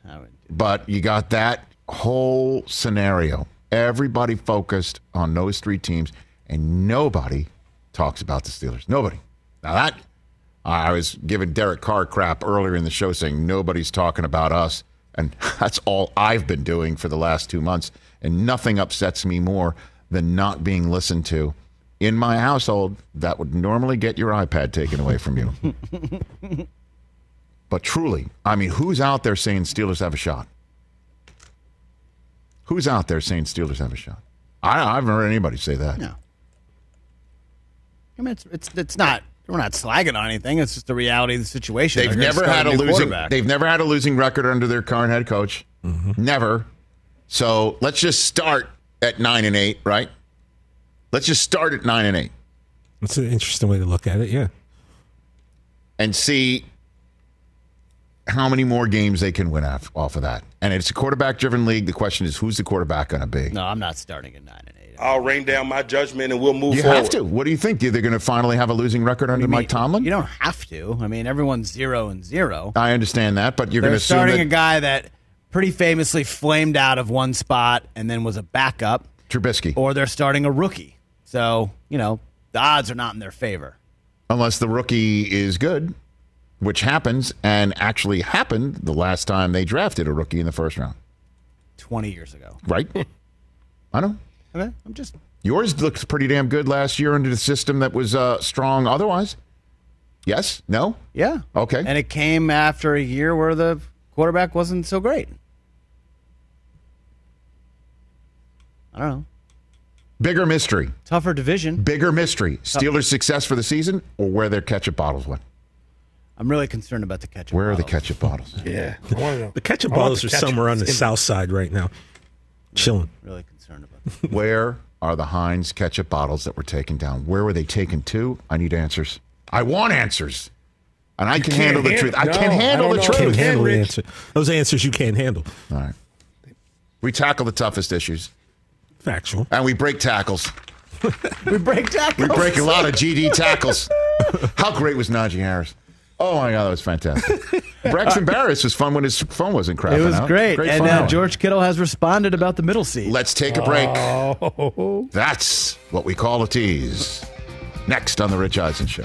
I would. But you got that whole scenario. Everybody focused on those three teams, and nobody talks about the Steelers. Nobody. Now that I was giving Derek Carr crap earlier in the show, saying nobody's talking about us, and <laughs> that's all I've been doing for the last two months. And nothing upsets me more than not being listened to in my household. That would normally get your iPad taken away from you. <laughs> But truly, I mean, who's out there saying Steelers have a shot? Who's out there saying Steelers have a shot? I, I haven't heard anybody say that. No. I mean, it's it's it's not. We're not slagging on anything. It's just the reality of the situation. They've They're never had a new losing. They've never had a losing record under their current head coach. Mm-hmm. Never. So let's just start at nine and eight, right? Let's just start at nine and eight That's an interesting way to look at it. Yeah. and see how many more games they can win off, off of that. And it's a quarterback-driven league. The question is, who's the quarterback going to be? No, I'm not starting at nine and eight. I'll rain down my judgment and we'll move You forward. have to. What do you think? They're going to finally have a losing record under mean- Mike Tomlin? You don't have to. I mean, everyone's zero and zero. I understand that, but you're going to assume starting that a guy that pretty famously flamed out of one spot and then was a backup, Trubisky, or they're starting a rookie. So you know the odds are not in their favor. unless the rookie is good, which happens and actually happened the last time they drafted a rookie in the first round. Twenty years ago. Right? <laughs> I know. Okay, I'm just Yours looks pretty damn good last year under the system that was uh, strong otherwise. Yes? No? yeah. Okay. And it came after a year where the quarterback wasn't so great. I don't know. Bigger mystery. Tougher division. Bigger mystery. Steelers' success for the season or where their ketchup bottles went? I'm really concerned about the ketchup. Where are the ketchup bottles? Yeah. I. The ketchup I bottles the are ketchup. somewhere on the south side right now, chilling. Really concerned about. <laughs> Where are the Heinz ketchup bottles that were taken down? Where were they taken to? I need answers. I want answers. And I can can't handle the hand- truth. I can I handle don't the truth. Can't handle the answer. Those answers you can't handle. All right. We tackle the toughest issues Factual. and we break tackles. <laughs> we break tackles. We break a lot of GD tackles. <laughs> How great was Najee Harris? Oh my God, that was fantastic. <laughs> Braxton Berrios was fun when his phone wasn't It was out. great. Great and now uh. George Kittle has responded about the middle seat. Let's take a break. Oh, That's what we call a tease. Next on the Rich Eisen Show.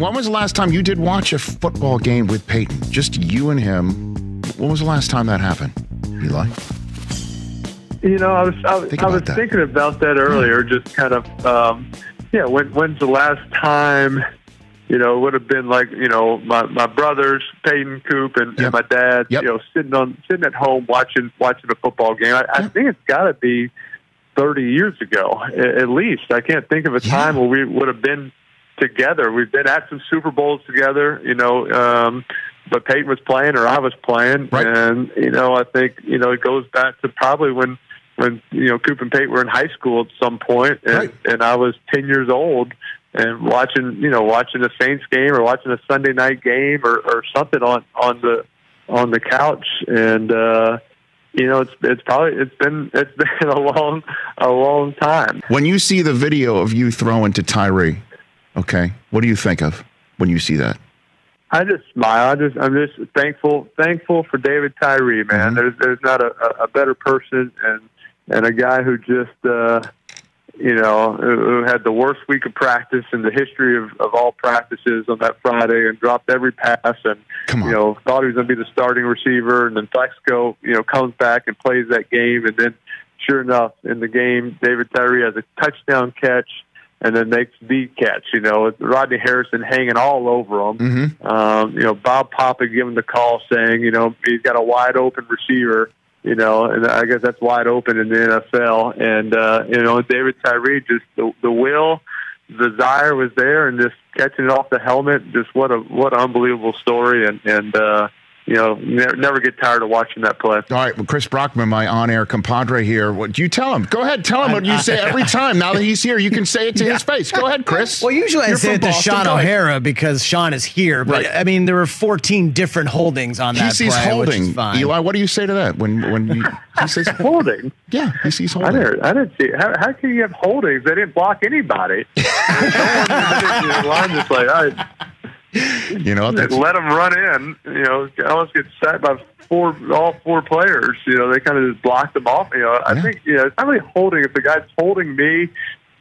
When was the last time you did watch a football game with Peyton? Just you and him. When was the last time that happened, Eli? You know, I was I, was- I was that. thinking about that earlier. Just kind of, um, yeah. When when's the last time? You know, it would have been like you know my my brothers, Peyton, Coop, and, and my dad. You know, sitting on sitting at home watching watching a football game. I, I think it's got to be thirty years ago at least. I can't think of a time where we would have been together. We've been at some Super Bowls together. You know. um but Peyton was playing or I was playing, and you know I think you know it goes back to probably when when you know Coop and Peyton were in high school at some point, and, and I was ten years old, and watching you know watching a Saints game or watching a Sunday night game or, or something on on the on the couch and uh you know it's it's probably it's been it's <laughs> been a long a long time When you see the video of you throwing to Tyree, okay, what do you think of when you see that? I just smile. I just I'm just thankful thankful for David Tyree, man. There's there's not a, a- better person and and a guy who just uh you know who who had the worst week of practice in the history of, of all practices on that Friday and dropped every pass and you know thought he was going to be the starting receiver and then Plaxico you know comes back and plays that game and then sure enough in the game David Tyree has a touchdown catch and then makes the catch. You know, with Rodney Harrison hanging all over him. Mm-hmm. Um, you know, Bob Papa giving the call saying, you know, he's got a wide open receiver. You know, and I guess that's wide open in the NFL. And uh, you know, David Tyree just the the will, the desire was there, and just catching it off the helmet. Just what a what an unbelievable story. And and uh, you know, never, never get tired of watching that play. All right, well, Chris Brockman, my on-air compadre here. What do you tell him? Go ahead, tell him what you say every time. Now that he's here, you can say it to <laughs> his face. Go ahead, Chris. Well, usually I You're say from it to Boston. Shaun Go ahead. O'Hara because Shaun is here. But Right. I mean, there were 14 different holdings on He that sees play, which is holding. fine. Eli, what do you say to that when when you, he says <laughs> holding? Yeah, he sees I holding. didn't. I didn't see. How, how can you have holdings? They didn't block anybody. <laughs> the line just like, all right, <laughs> You know, let them run in. You know, almost get sacked by four, all four players. You know, they kind of just blocked them off. You know, I think you know it's not really holding. If the guy's holding me,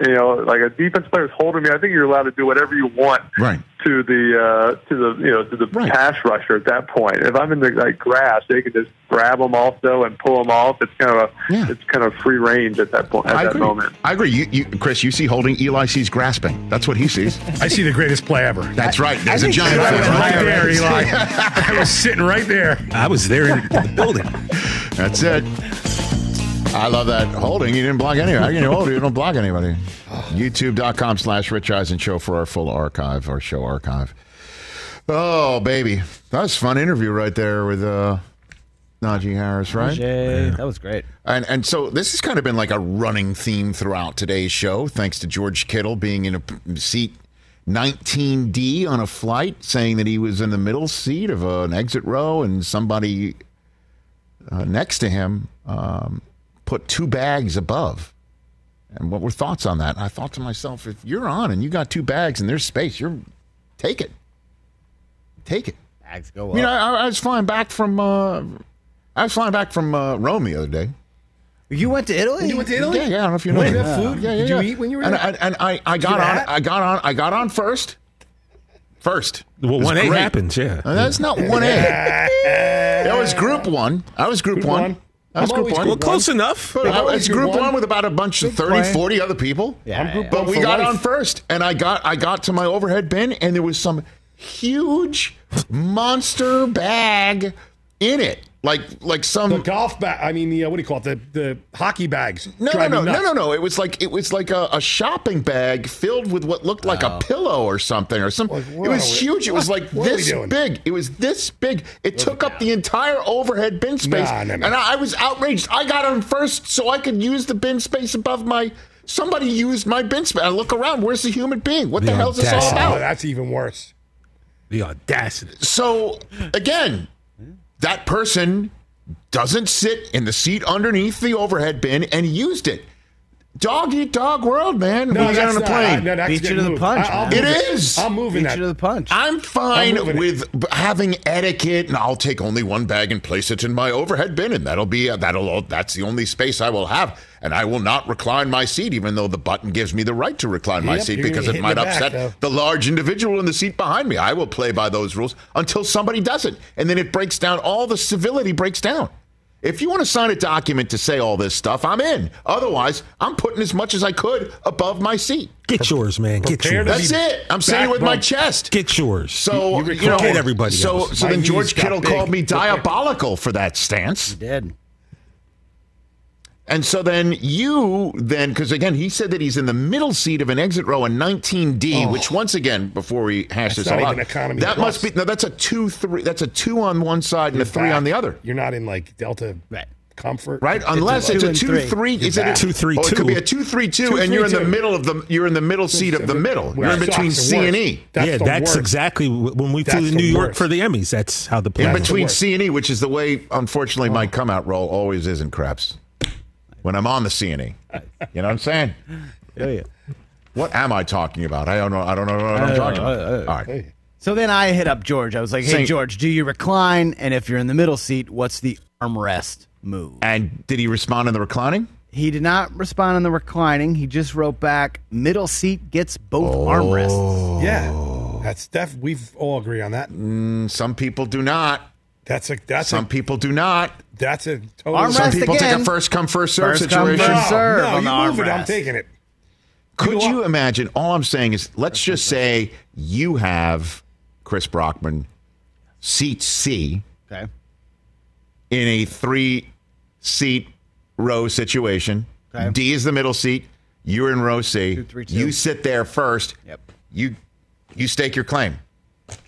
you know, like a defense player is holding me, I think you're allowed to do whatever you want right. to the uh, to the you know to the pass rusher at that point. If I'm in the like grass, they can just grab them also and pull them off. It's kind of a it's kind of free range at that point at I that agree. moment. I agree. You, you, Chris, you see holding. Eli sees grasping. That's what he sees. I see the greatest play ever. That's right. There's a giant I was fan. right there, Eli. <laughs> I was sitting right there. I was there in the building. That's it. I love that holding. You didn't block anybody. How can you hold? You don't block anybody. YouTube.com slash Rich Eisen Show for our full archive, our show archive. Oh, baby. That was a fun interview right there with uh, Najee Harris, right? Najee, That was great. And and so this has kind of been like a running theme throughout today's show, thanks to George Kittle being in a seat 19D on a flight, saying that he was in the middle seat of an exit row, and somebody uh, next to him um, put two bags above. And what were thoughts on that? I thought to myself, if you're on and you got two bags and there's space, you're take it, take it. Bags go You know, up. I, I was flying back from uh, I was flying back from uh, Rome the other day. You went to Italy? You went to Italy? Yeah, yeah. I don't know if you know. Wait, you have food? Yeah, yeah, Did you eat when you were and, there? I, and I, I got on. I got on. I got on first. First. Well, It was 1A happens, yeah. Uh, That's not one A. <laughs> That was Group One. I was Group, Group one. one. That was I'm Group one. Well, Group close enough. But it's Group Group one. one. with about a bunch of 30, plane. 40 other people. Yeah, I'm Group But we got life. on first, and I got I got to my overhead bin, and there was some huge monster bag in it, like like some The golf bag. I mean, the uh, what do you call it? The the hockey bags. No, no, no, no, no, no. It was like it was like a, a shopping bag filled with what looked like a pillow or something or something. Like, it was we- huge. It was what? like What this big. It was this big. It took up the entire overhead bin space, Nah, nah, nah. and I, I was outraged. I got on first so I could use the bin space above my. Somebody used my bin space. I look around. Where's the human being? What the, The hell is this all audacity. Oh, about? that's even worse. The audacity. So again, that person doesn't sit in the seat underneath the overhead bin and used it. Dog eat dog world, man. No, when you get that's on a not- plane. I- no, that's Beat you getting to the punch, I- I'll man. It move is. I'm moving Beat that. you to the punch. I'm fine I'm with b- having etiquette, and I'll take only one bag and place it in my overhead bin, and that'll be uh, that'll that's the only space I will have, and I will not recline my seat, even though the button gives me the right to recline my Yep, seat because it might the back, upset the large individual in the seat behind me. I will play by those rules until somebody does it, and then it breaks down. All the civility breaks down. If you want to sign a document to say all this stuff, I'm in. Otherwise, I'm putting as much as I could above my seat. Get yours, man. Get Prepare yours. That's it. I'm saying it with my chest. Get yours. So You- you, you know, Get everybody So else. so My then George Kittle big. called me <laughs> diabolical for that stance. He Did. And so then you then because again he said that he's in the middle seat of an exit row in 19D, which once again before we hash That's this not all out, that plus. must be no. That's a two three. That's a two on one side and a three Back. on the other. You're not in like Delta Right. comfort. Right, unless it's, a two-three. Is it a Two-three-two. Oh, it could be a two-three-two, and you're in the Two-three-two. middle of the. You're in the middle seat of the middle. You're in between. C and. E. That's yeah, that's worst. exactly when we flew to New York worst. for the Emmys. That's how the In between. C and E, which is the way, unfortunately, my oh. come out roll always is in craps. When I'm on the C and E, you know what I'm saying? Yeah, yeah. What am I talking about? I don't know. I don't know what I'm uh, talking about. Uh, uh, all right. So then I hit up George. I was like, "Hey, Saying- George, do you recline? And if you're in the middle seat, what's the armrest move?" And did he respond in the reclining? He did not respond in the reclining. He just wrote back, "Middle seat gets both Oh. armrests." Yeah, that's def. We've all agree on that. Mm, some people do not. That's a that's Some a people do not. That's a total. Armrest Some people take a first come first serve First come, situation. first no, serve no, on you move it. I'm taking it. Could You you imagine? All I'm saying is, let's just say you have Chris Brockman, seat C, Okay. in a three seat row situation. Okay. D is the middle seat. You're in row C. Two, three, two. You sit there first. Yep. You you stake your claim.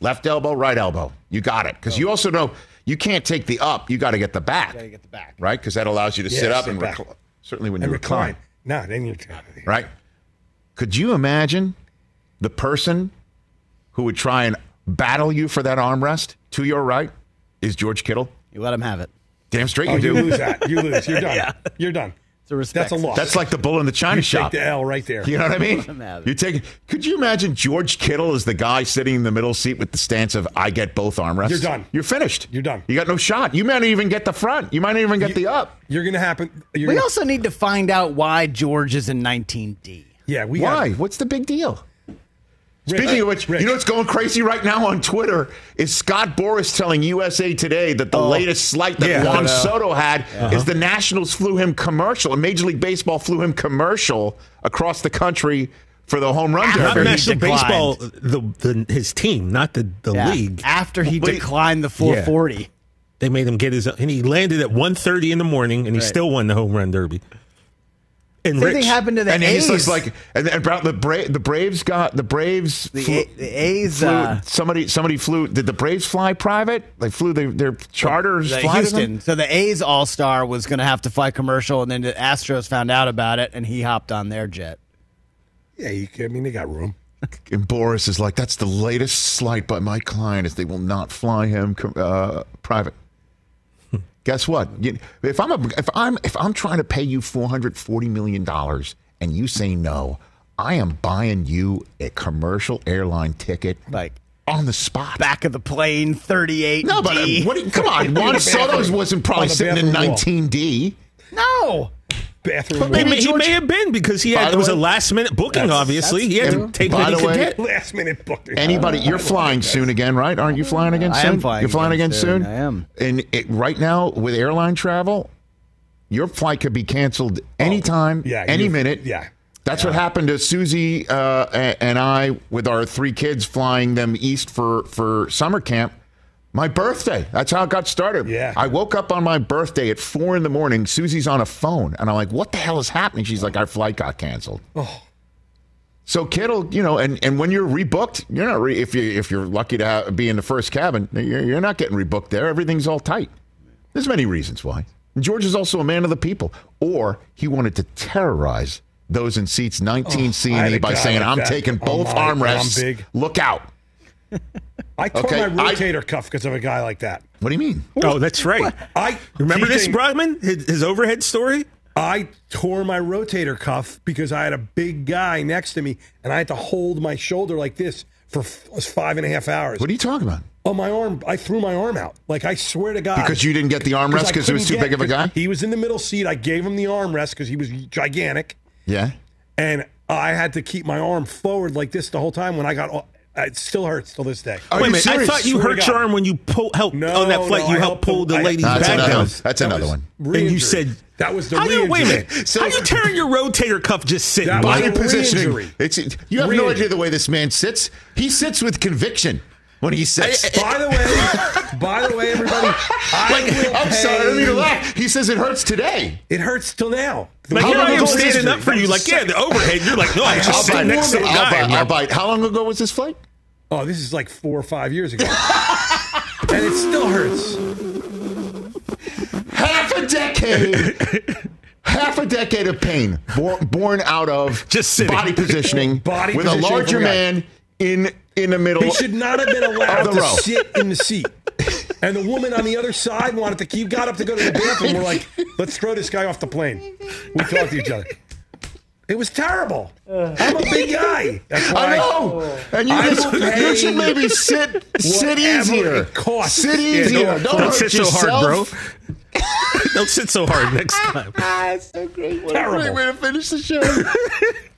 Left elbow, right elbow. You got it. Because you also know you can't take the up. You got to get the back. Gotta get the back. Right? Because that allows you to Yeah, sit up sit and back. recline. Certainly when And you recline. recline. No, then you. Right? Could you imagine the person who would try and battle you for that armrest to your right is George Kittle? You let him have it. Damn straight Oh, you you lose that. You lose. You're <laughs> done. Yeah. You're done. It's a respect. That's a loss. That's like the bull in the china you shop. Take the L right there. You know what I mean? Let him have it. You take. Could you imagine George Kittle as the guy sitting in the middle seat with the stance of "I get both armrests"? You're done. You're finished. You're done. You got no shot. You might not even get the front. You might not even get the up. You're gonna happen. You're We gonna, also need to find out why George is in 19D. yeah. We Why? Got, What's the big deal? Rich, Speaking of which, Rich. you know what's going crazy right now on Twitter is Scott Boras telling USA Today that the oh. latest slight that Yeah. Juan I know. Soto had uh-huh. is the Nationals flew him commercial, and Major League Baseball flew him commercial across the country for the home run After derby. he National. Baseball, the, the his team, not the, the Yeah. league. After he Wait. declined the 440. They made him get his, and he landed at 1.30 in the morning, and he Right. still won the home run derby. And Same Rich, thing happened to the and A's. he's like, and, and about the Bra- the Braves got the Braves. the, flew, A- the A's. flew- uh, somebody somebody flew. Did the Braves fly private? They flew their their charters. the fly to? Houston. So the A's All Star was going to have to fly commercial, and then the Astros found out about it, and he hopped on their jet. Yeah. You, I mean, they got room. <laughs> And Boras is like, that's the latest slight by my client is they will not fly him uh, private. Guess what? You- If I'm a, if I'm if I'm trying to pay you four hundred forty million dollars and you say no, I am buying you a commercial airline ticket Like on the spot. back of the plane, 38. no, but uh, what? do you- Come on, <laughs> Juan Soto's wasn't probably sitting in nineteen D. no. Bathroom. He wall. may, he may have been because he had it was a last minute booking. That's- obviously, he had true. to take By what he could get. Last minute booking. Anybody, you're flying soon again, right? Aren't you flying again I soon? am flying You're flying again again soon. soon. I am. And it, right now, with airline travel, your flight could be canceled anytime, yeah, any minute. yeah. That's what happened to Susie uh, and I with our three kids flying them east for, for summer camp. My birthday. That's how it got started. Yeah. I woke up on my birthday at four in the morning. Susie's on a phone, and I'm like, "What the hell is happening?" She's like, "Our flight got canceled." Oh. So Kittle, you know, and, and when you're rebooked, you're not re- if you if you're lucky to have, be in the first cabin, you're, you're not getting rebooked there. Everything's all tight. There's many reasons why. George is also a man of the people, or he wanted to terrorize those in seats 19 C oh, I had and E a by saying, "I'm that taking oh both my- I'm armrests. big. Look out." I tore Okay, my I- rotator cuff because of a guy like that. What do you mean? Oh, that's right. I Remember this, TJ, His, his overhead story? I tore my rotator cuff because I had a big guy next to me and I had to hold my shoulder like this for f- was five and a half hours. What are you talking about? Oh, my arm! I threw my arm out. Like I swear to God, Because you didn't get the armrest I because it was too couldn't big of a guy. He was in the middle seat. I gave him the armrest because he was gigantic, Yeah. and I had to keep my arm forward like this the whole time. When I got, all- Uh, it still hurts till this day. Are Wait a minute. I thought you Swear to hurt your God. arm when you pull, helped No, on that flight. no, you I helped helped pull him- the I- lady's That's bag another down. one. That's That another was one. And you said that was the how you, wait a re-injury. minute. So- how you <laughs> tearing your rotator cuff just sitting? That by was Body a positioning. re-injury. It's you have no Re-injury. idea the way this man sits. He sits with conviction when he sits. By the way, by the way, everybody, <laughs> I Like, will I'm sorry, I don't mean to laugh. He says it hurts today. It hurts till now. Like How here long I am ago was standing this? up for you, like yeah, the overhead. You're like, no, I'm I'll just sitting next to the I'll guy. bite, I'll bite. How long ago was this flight? Oh, this is like four or five years ago, <laughs> and it still hurts. Half a decade decade, half a decade of pain born, born out of Just sitting. body positioning <laughs> Body with positioning a larger from a guy. man in in the middle. He should not have been allowed to row. sit in the seat. And the woman on the other side wanted to keep got up to go to the bathroom. We're like, let's throw this guy off the plane. We talked to each other. It was terrible. I'm a big guy. That's why I know. And you I just will you should maybe sit sit easier. it costs. Sit Yeah, easier. don't- Don't, Don't hurt sit so hard, bro. <laughs> Don't sit so hard next time. <laughs> That's so great. What a great way to finish the show. <laughs>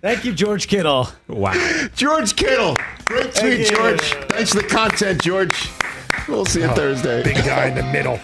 Thank you, George Kittle. Wow. <laughs> George Kittle. Great tweet, you. George. Thanks for the content, George. We'll see you oh, Thursday. Big guy in the middle.